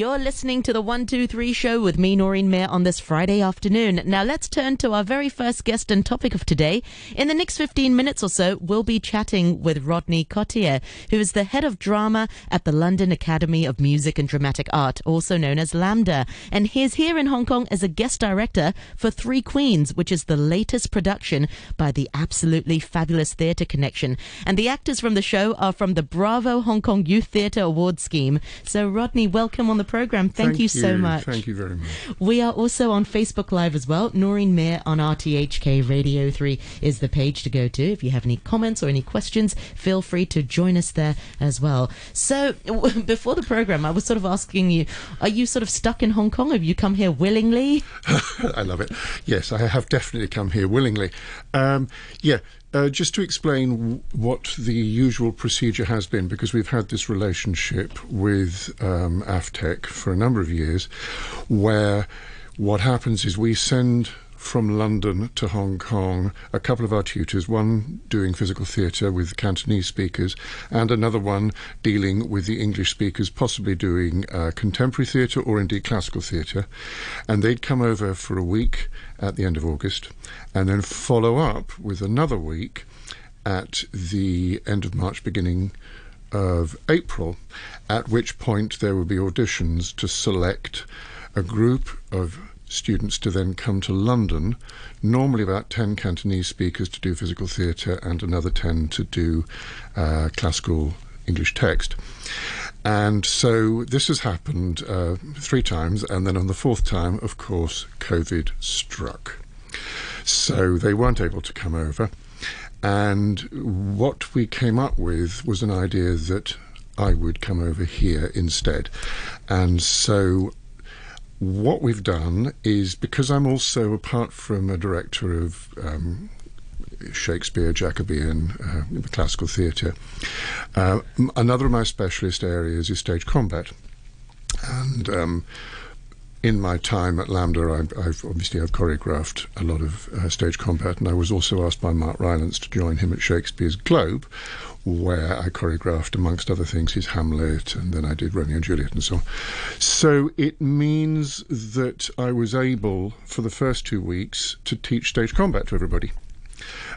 You're listening to the 123 show with me, Noreen Mayer, on this Friday afternoon. Now, let's turn to our very first guest and topic of today. In the next 15 minutes or so, we'll be chatting with Rodney Cottier, who is the head of drama at the London Academy of Music and Dramatic Art, also known as LAMDA. And he's here in Hong Kong as a guest director for Three Queens, which is the latest production by the absolutely fabulous Theatre Connection. And the actors from the show are from the Bravo Hong Kong Youth Theatre Award Scheme. So, Rodney, welcome on the program. Thank, you so much. Thank you very much. We are also on Facebook Live as well. Noreen Mayer on RTHK Radio 3 is the page to go to. If you have any comments or any questions, feel free to join us there as well. So, w- before the program, I was sort of asking you, are you sort of stuck in Hong Kong? Have you come here willingly? I love it. Yes, I have definitely come here willingly. Um, yeah, uh, just to explain what the usual procedure has been, because we've had this relationship with um, AFTEC for a number of years, where what happens is we send from London to Hong Kong a couple of our tutors, one doing physical theatre with Cantonese speakers, and another one dealing with the English speakers, possibly doing uh, contemporary theatre or indeed classical theatre. And they'd come over for a week at the end of August and then follow up with another week at the end of March, beginning of April, at which point there would be auditions to select a group of students to then come to London, normally about 10 Cantonese speakers to do physical theatre and another 10 to do uh, classical English text. And so this has happened uh, three times, and then on the fourth time, of course, COVID struck. So they weren't able to come over. And what we came up with was an idea that I would come over here instead. And so what we've done is because I'm also, apart from a director of um, Shakespeare, Jacobean, uh, classical theatre, uh, another of my specialist areas is stage combat. And um, in my time at LAMDA, I've, I've obviously I've choreographed a lot of uh, stage combat, and I was also asked by Mark Rylance to join him at Shakespeare's Globe, where I choreographed, amongst other things, his Hamlet, and then I did Romeo and Juliet and so on. So it means that I was able, for the first two weeks, to teach stage combat to everybody.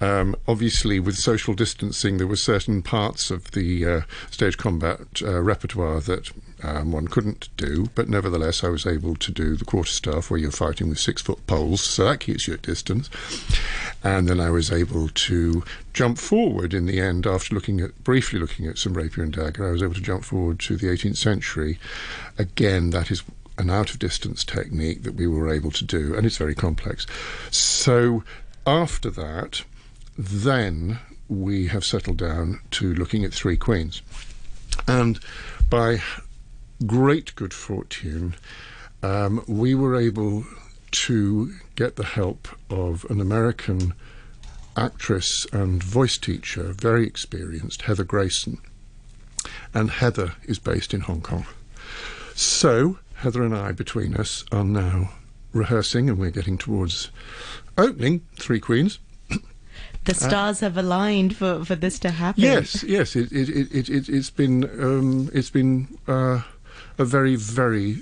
Um, obviously, with social distancing, there were certain parts of the uh, stage combat uh, repertoire that um, one couldn't do, but nevertheless, I was able to do the quarterstaff where you're fighting with six foot poles, so that keeps you at distance. And then I was able to jump forward in the end after looking at briefly looking at some rapier and dagger. I was able to jump forward to the 18th century. Again, that is an out of distance technique that we were able to do, and it's very complex. So after that, then we have settled down to looking at Three Queens. And by great good fortune, um, we were able to get the help of an American actress and voice teacher, very experienced, Heather Grayson. And Heather is based in Hong Kong. So, Heather and I, between us, are now rehearsing and we're getting towards opening Three Queens. The stars have aligned for, for this to happen. Yes, yes, it, it, it, it, it, it's been um, it's been uh, a very very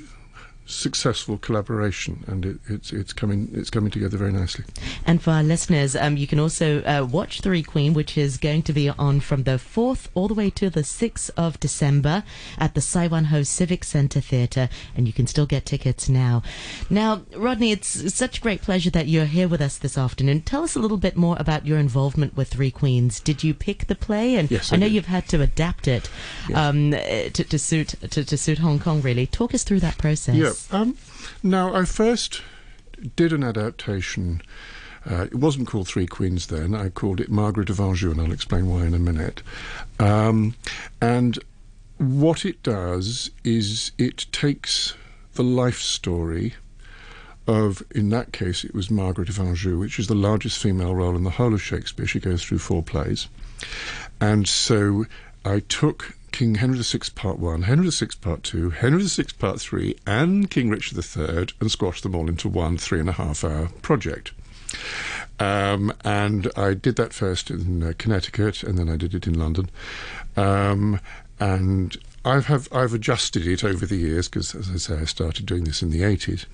successful collaboration, and it, it's it's coming it's coming together very nicely. And for our listeners, um, you can also uh, watch Three Queen, which is going to be on from the 4th all the way to the 6th of December at the Sai Wan Ho Civic Centre Theatre, and you can still get tickets now. Now, Rodney, it's such a great pleasure that you're here with us this afternoon. Tell us a little bit more about your involvement with Three Queens. Did you pick the play? And Yes, I I know did. you've had to adapt it Yes. um, to, to suit to, to suit Hong Kong. Really, talk us through that process. Yeah. Um, now, I first did an adaptation. Uh, it wasn't called Three Queens then. I called it Margaret of Anjou, and I'll explain why in a minute. Um, and what it does is it takes the life story of, in that case, it was Margaret of Anjou, which is the largest female role in the whole of Shakespeare. She goes through four plays. And so I took King Henry VI Part 1, Henry VI Part 2, Henry VI Part 3, and King Richard III and squashed them all into one three and a half hour project. Um, and I did that first in uh, Connecticut, and then I did it in London. Um, and I've have I've adjusted it over the years because, as I say, I started doing this in the eighties.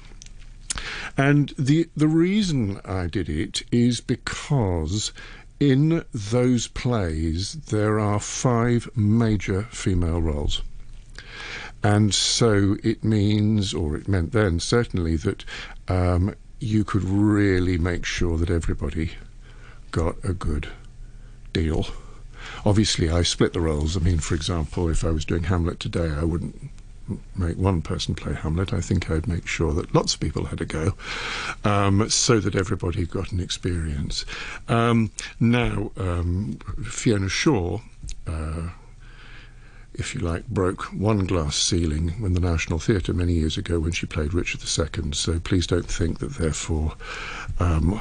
And the the reason I did it is because in those plays there are five major female roles. And so it means, or it meant then certainly, that um, you could really make sure that everybody got a good deal. Obviously, I split the roles. I mean, for example, if I was doing Hamlet today, I wouldn't make one person play Hamlet. I think I'd make sure that lots of people had a go, um, so that everybody got an experience. Um, now, um, Fiona Shaw. Uh, if you like, broke one glass ceiling in the National Theatre many years ago when she played Richard II. So please don't think that, therefore, um,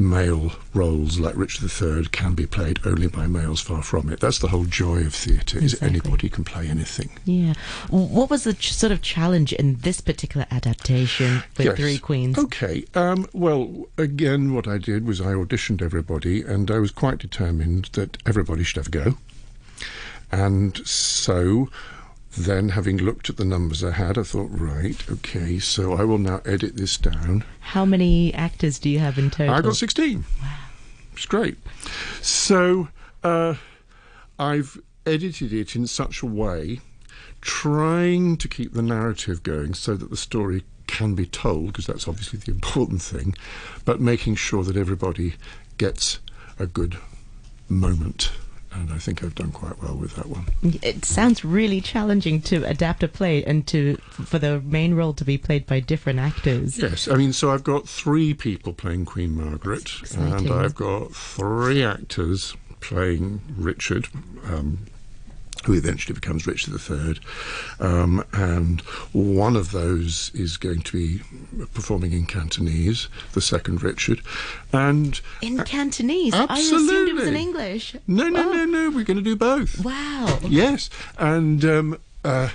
male roles like Richard III can be played only by males. Far from it. That's the whole joy of theatre: exactly. is anybody can play anything. Yeah. What was the ch- sort of challenge in this particular adaptation with yes. Three Queens? Okay. Um, well, again, what I did was I auditioned everybody, and I was quite determined that everybody should have a go. And so then, having looked at the numbers I had, I thought, right, okay, so I will now edit this down. How many actors do you have in total? I got 16. Wow. It's great. So uh, I've edited it in such a way, trying to keep the narrative going so that the story can be told, because that's obviously the important thing, but making sure that everybody gets a good moment and I think I've done quite well with that one. It sounds really challenging to adapt a play and to for the main role to be played by different actors. Yes, I mean, so I've got three people playing Queen Margaret, and I've got three actors playing Richard. Um, who eventually becomes Richard III. Um, and one of those is going to be performing in Cantonese, the second Richard. And in Cantonese? Absolutely. I assumed it was in English. No, no, oh. no, no. We're going to do both. Wow. Yes. And. Um, uh,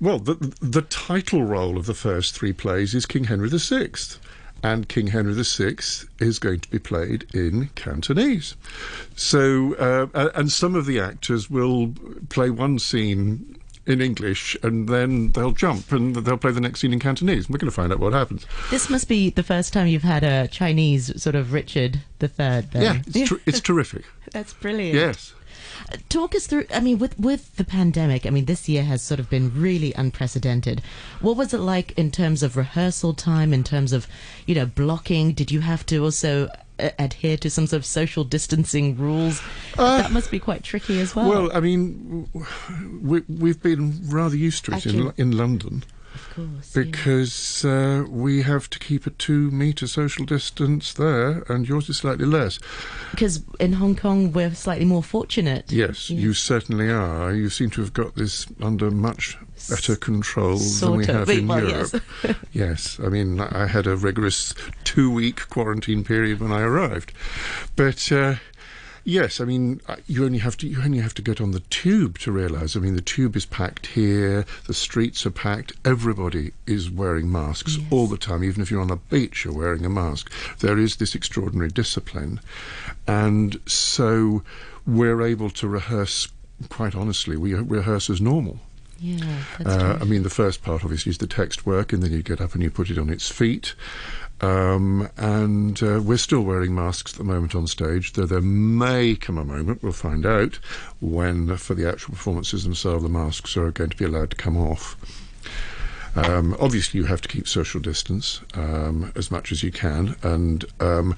well, the, the title role of the first three plays is King Henry VI and King Henry VI is going to be played in Cantonese. So, uh, and some of the actors will play one scene in English and then they'll jump and they'll play the next scene in Cantonese. We're going to find out what happens. This must be the first time you've had a Chinese sort of Richard III. Then. Yeah, it's, ter- it's terrific. That's brilliant. Yes. Talk us through. I mean, with with the pandemic, I mean, this year has sort of been really unprecedented. What was it like in terms of rehearsal time, in terms of, you know, blocking? Did you have to also uh, adhere to some sort of social distancing rules? Uh, that must be quite tricky as well. Well, I mean, we, we've been rather used to it in in London course. Because yeah. uh, we have to keep a two metre social distance there, and yours is slightly less. Because in Hong Kong, we're slightly more fortunate. Yes, you certainly are. You seem to have got this under much better control sort than we have in well, Europe. Yes. yes, I mean, I had a rigorous two week quarantine period when I arrived. But. Uh, Yes, I mean uh, you only have to you only have to get on the tube to realise. I mean the tube is packed here, the streets are packed. Everybody is wearing masks yes. all the time. Even if you're on a beach, you're wearing a mask. There is this extraordinary discipline, and so we're able to rehearse. Quite honestly, we rehearse as normal. Yeah, uh, I mean, the first part obviously is the text work, and then you get up and you put it on its feet. Um, and uh, we're still wearing masks at the moment on stage, though there may come a moment, we'll find out, when for the actual performances themselves the masks are going to be allowed to come off. Um, obviously, you have to keep social distance um, as much as you can, and um,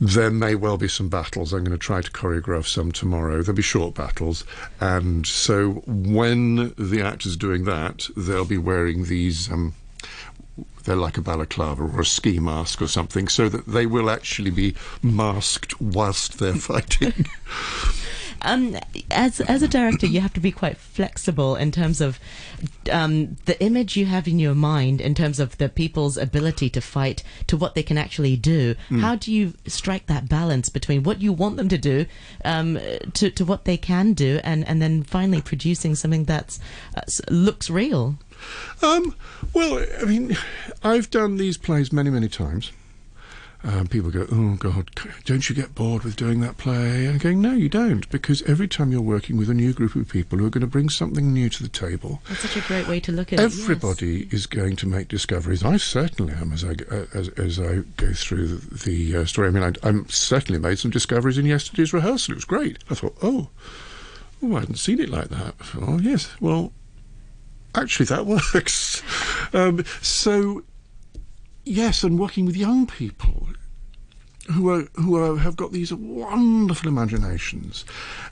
there may well be some battles. I'm going to try to choreograph some tomorrow. There'll be short battles, and so when the actor's doing that, they'll be wearing these um, they're like a balaclava or a ski mask or something, so that they will actually be masked whilst they're fighting. Um, as as a director, you have to be quite flexible in terms of um, the image you have in your mind, in terms of the people's ability to fight, to what they can actually do. Mm. How do you strike that balance between what you want them to do, um, to to what they can do, and and then finally producing something that uh, looks real? Um, well, I mean, I've done these plays many, many times. um, people go, oh God, don't you get bored with doing that play? And I'm going, no, you don't, because every time you're working with a new group of people who are going to bring something new to the table, That's such a great way to look at it. yes. everybody is going to make discoveries. I certainly am as I uh, as, as I go through the, the uh, story. I mean, I, I'm certainly made some discoveries in yesterday's rehearsal. It was great. I thought, oh, oh, I hadn't seen it like that. Oh, yes. Well, actually, that works. um, so, yes, and working with young people who are who are, have got these wonderful imaginations,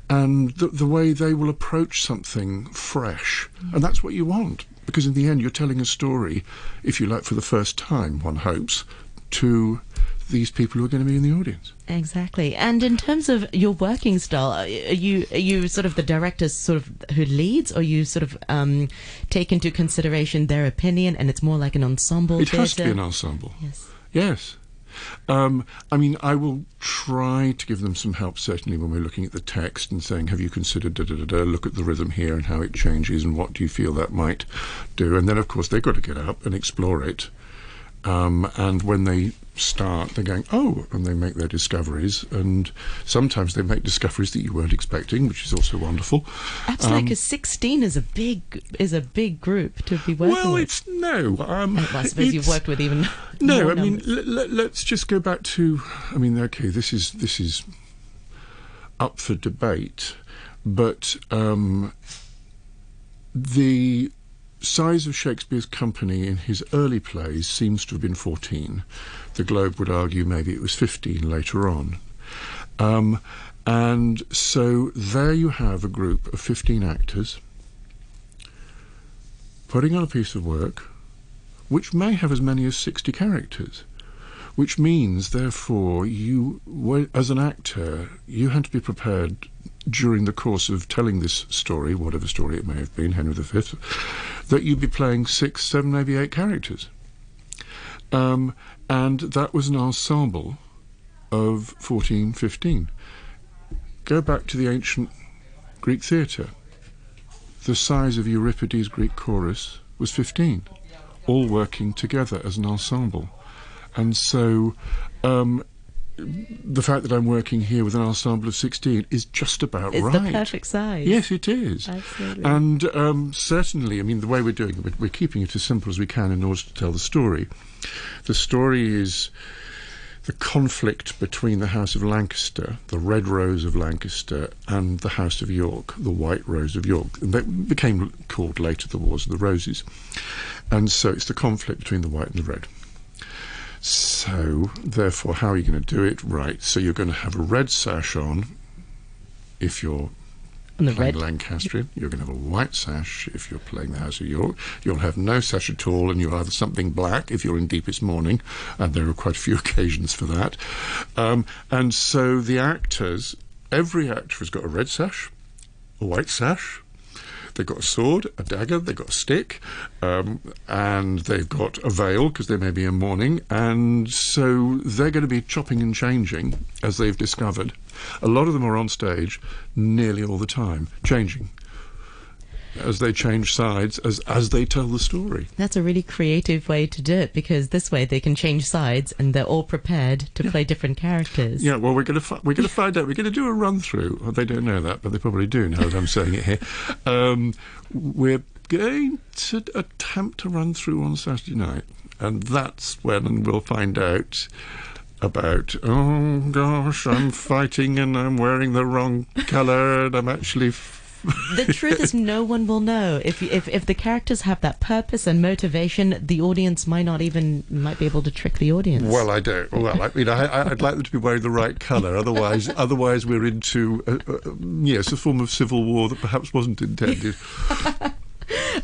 and the, the way they will approach something fresh, and that's what you want because in the end you're telling a story, if you like, for the first time. One hopes to these people who are going to be in the audience. Exactly. And in terms of your working style, are you are you sort of the director sort of who leads, or you sort of um, take into consideration their opinion, and it's more like an ensemble? It has to be an ensemble. Yes. Yes. Um, I mean, I will try to give them some help, certainly, when we're looking at the text and saying, have you considered da da da da, look at the rhythm here and how it changes and what do you feel that might do? And then, of course, they've got to get up and explore it. Um, and when they start, they're going, oh, and they make their discoveries. And sometimes they make discoveries that you weren't expecting, which is also wonderful. Absolutely, Um, because sixteen is a big is a big group to be working well, with. it's no. Um, Well, I suppose you've worked with even No, I mean, l- l- let's just go back to. I mean, okay, this is this is up for debate, but um, the size of Shakespeare's company in his early plays seems to have been 14. The Globe would argue maybe it was 15 later on. Um, and so there you have a group of 15 actors putting on a piece of work which may have as many as 60 characters. Which means, therefore, you, as an actor, you had to be prepared during the course of telling this story, whatever story it may have been, Henry V, that you'd be playing six, seven, maybe eight characters. Um, and that was an ensemble of 14, 15. Go back to the ancient Greek theatre. The size of Euripides' Greek chorus was 15, all working together as an ensemble. And so um, the fact that I'm working here with an ensemble of 16 is just about it's right. the perfect size. Yes, it is. Absolutely. And um, certainly, I mean, the way we're doing it, we're, we're keeping it as simple as we can in order to tell the story. The story is the conflict between the House of Lancaster, the Red Rose of Lancaster, and the House of York, the White Rose of York. And They became called later the Wars of the Roses. And so it's the conflict between the white and the red. So, therefore, how are you going to do it? Right, so you're going to have a red sash on if you're And the playing red. Lancastrian. You're going to have a white sash if you're playing the House of York. You'll have no sash at all, and you'll have something black if you're in deepest mourning, and there are quite a few occasions for that. Um, and so the actors, every actor has got a red sash, a white sash. They've got a sword, a dagger, they've got a stick, um, and they've got a veil because they may be in mourning, and so they're going to be chopping and changing as they've discovered. A lot of them are on stage nearly all the time, changing as they change sides as as they tell the story. That's a really creative way to do it because this way they can change sides and they're all prepared to play different characters. Yeah, well, we're going to fi- we're going to find out. We're going to do a run through. Well, they don't know that, but they probably do now that I'm saying it here. Um, we're going to attempt to run through on Saturday night, and that's when we'll find out about. Oh gosh, I'm fighting and I'm wearing the wrong colour, and I'm actually. The truth is, no one will know if if if the characters have that purpose and motivation. The audience might not even might be able to trick the audience. Well, I don't. Well, I mean, I, I- I'd like them to be wearing the right colour. Otherwise, otherwise, we're into uh, uh, yes, a form of civil war that perhaps wasn't intended.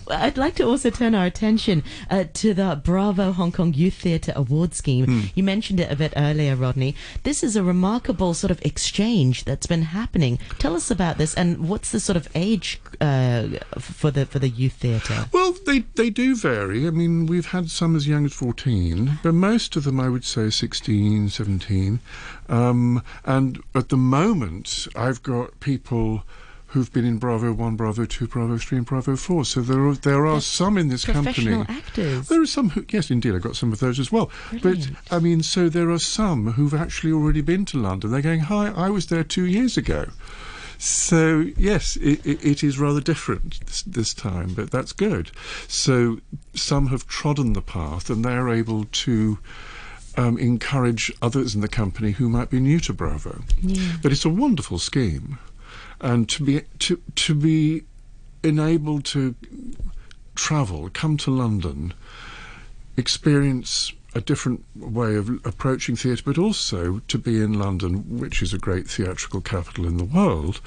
I'd like to also turn our attention uh, to the Bravo Hong Kong Youth Theatre Award Scheme. Hmm. You mentioned it a bit earlier, Rodney. This is a remarkable sort of exchange that's been happening. Tell us about this and what's the sort of age uh, for the for the youth theatre? Well, they they do vary. I mean, we've had some as young as 14, but most of them, I would say, 16, 17. Um, and at the moment, I've got people who've been in Bravo 1, Bravo 2, Bravo 3 and Bravo 4. So there are, there are some in this Professional company. actors. There are some who, yes, indeed, I've got some of those as well. Brilliant. But, I mean, so there are some who've actually already been to London. They're going, hi, I was there two years ago. So, yes, it, it, it is rather different this, this time, but that's good. So, some have trodden the path and they're able to um, encourage others in the company who might be new to Bravo. Yeah. But it's a wonderful scheme, and to be to to be enabled to travel, come to London, experience a different way of approaching theatre, but also to be in London, which is a great theatrical capital in the world,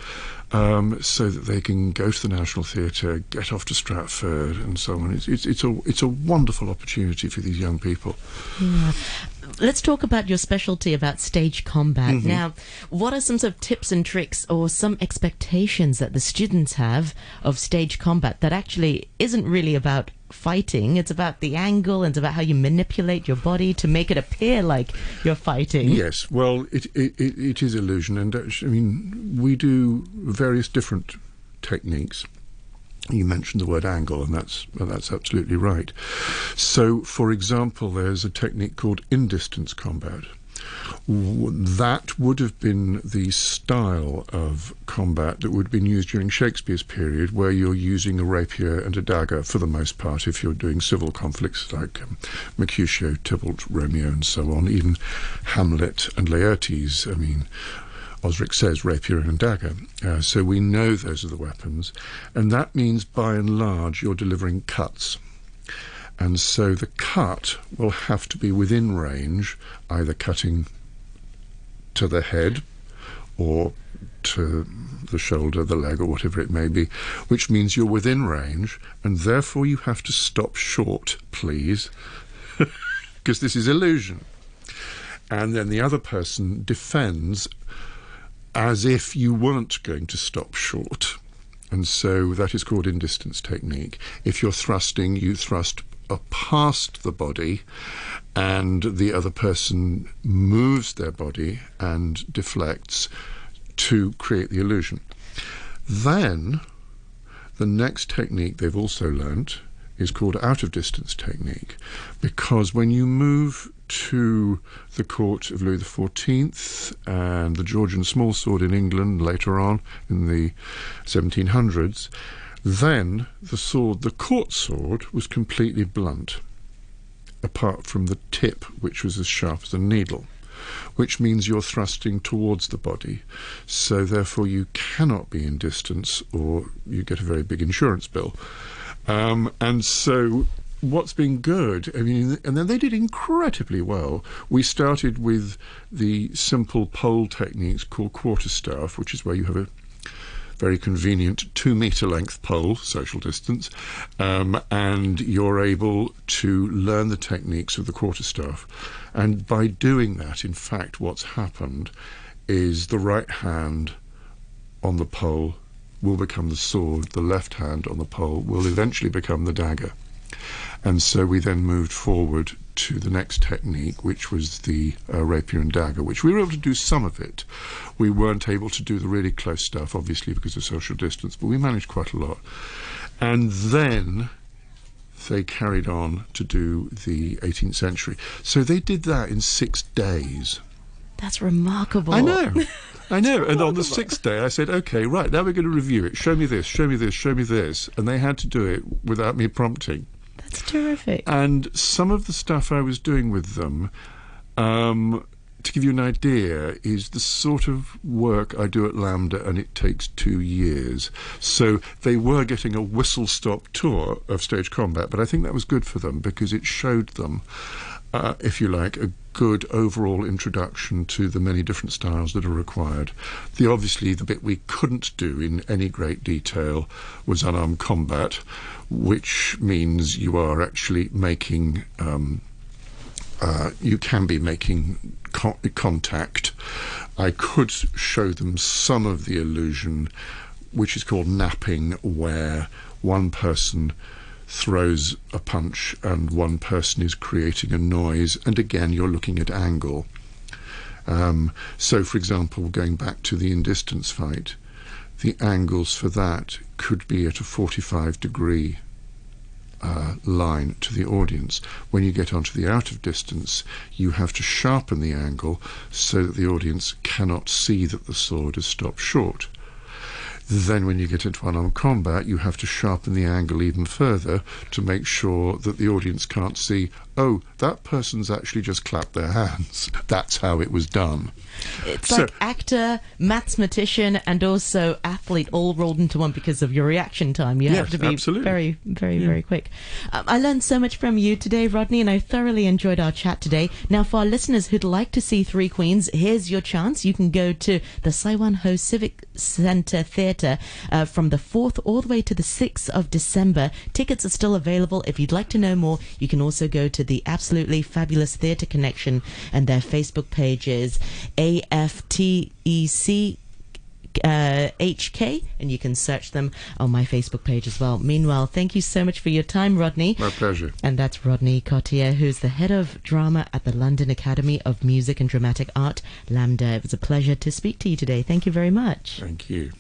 um, so that they can go to the National Theatre, get off to Stratford, and so on. It's, it's, it's a it's a wonderful opportunity for these young people. Yeah. Let's talk about your specialty about stage combat. Mm-hmm. Now, what are some sort of tips and tricks or some expectations that the students have of stage combat that actually isn't really about fighting? It's about the angle and it's about how you manipulate your body to make it appear like you're fighting. Yes, well, it, it, it, is illusion, and uh, I mean, we do various different techniques. You mentioned the word angle, and that's well, that's absolutely right. So, for example, there's a technique called in-distance combat. That would have been the style of combat that would have been used during Shakespeare's period, where you're using a rapier and a dagger for the most part if you're doing civil conflicts like um, Mercutio, Tybalt, Romeo, and so on, even Hamlet and Laertes. I mean, Osric says rapier and dagger. Uh, so we know those are the weapons. And that means, by and large, you're delivering cuts. And so the cut will have to be within range, either cutting to the head or to the shoulder, the leg, or whatever it may be, which means you're within range, and therefore you have to stop short, please, because this is illusion. And then the other person defends as if you weren't going to stop short. And so that is called in distance technique. If you're thrusting, you thrust uh, past the body, and the other person moves their body and deflects to create the illusion. Then, the next technique they've also learnt is called out of distance technique because when you move to the court of Louis XIV and the Georgian small sword in England later on in the 1700s, then the sword, the court sword, was completely blunt, apart from the tip, which was as sharp as a needle which means you're thrusting towards the body. So therefore, you cannot be in distance, or you get a very big insurance bill. Um, and so, what's been good? I mean, and then they did incredibly well. We started with the simple pole techniques called quarterstaff, which is where you have a very convenient two metre length pole, social distance, um, and you're able to learn the techniques of the quarterstaff. And by doing that, in fact, what's happened is the right hand on the pole will become the sword, the left hand on the pole will eventually become the dagger. And so we then moved forward to the next technique, which was the uh, rapier and dagger, which we were able to do some of it. We weren't able to do the really close stuff, obviously, because of social distance, but we managed quite a lot. And then they carried on to do the 18th century. So they did that in six days. That's remarkable. I know. I know. And on the sixth day, I said, okay, right, now we're going to review it. Show me this, show me this, show me this. And they had to do it without me prompting. That's terrific. And some of the stuff I was doing with them, um, to give you an idea, is the sort of work I do at LAMDA, and it takes two years. So they were getting a whistle stop tour of stage combat, but I think that was good for them because it showed them, uh, if you like, a good overall introduction to the many different styles that are required. The obviously the bit we couldn't do in any great detail was unarmed combat, which means you are actually making. Um, uh, you can be making co- contact. I could show them some of the illusion, which is called knapping, where one person throws a punch and one person is creating a noise, and again, you're looking at angle. Um, so, for example, going back to the in distance fight, the angles for that could be at a 45 degree uh, line to the audience. When you get onto the out of distance, you have to sharpen the angle so that the audience cannot see that the sword has stopped short. Then, when you get into unarmed combat, you have to sharpen the angle even further to make sure that the audience can't see, oh, that person's actually just clapped their hands. That's how it was done. It's so, like actor, mathematician, and also athlete all rolled into one because of your reaction time. You yes, have to be absolutely. very, very, yeah. very quick. Um, I learned so much from you today, Rodney, and I thoroughly enjoyed our chat today. Now, for our listeners who'd like to see Three Queens, here's your chance. You can go to the Sai Wan Ho Civic Centre Theatre uh, from the 4th all the way to the 6th of December. Tickets are still available. If you'd like to know more, you can also go to the absolutely fabulous Theatre Connection and their Facebook pages. AFTEC uh, HK, and you can search them on my Facebook page as well. Meanwhile, thank you so much for your time, Rodney. My pleasure. And that's Rodney Cottier, who's the head of drama at the London Academy of Music and Dramatic Art, LAMDA. It was a pleasure to speak to you today. Thank you very much. Thank you.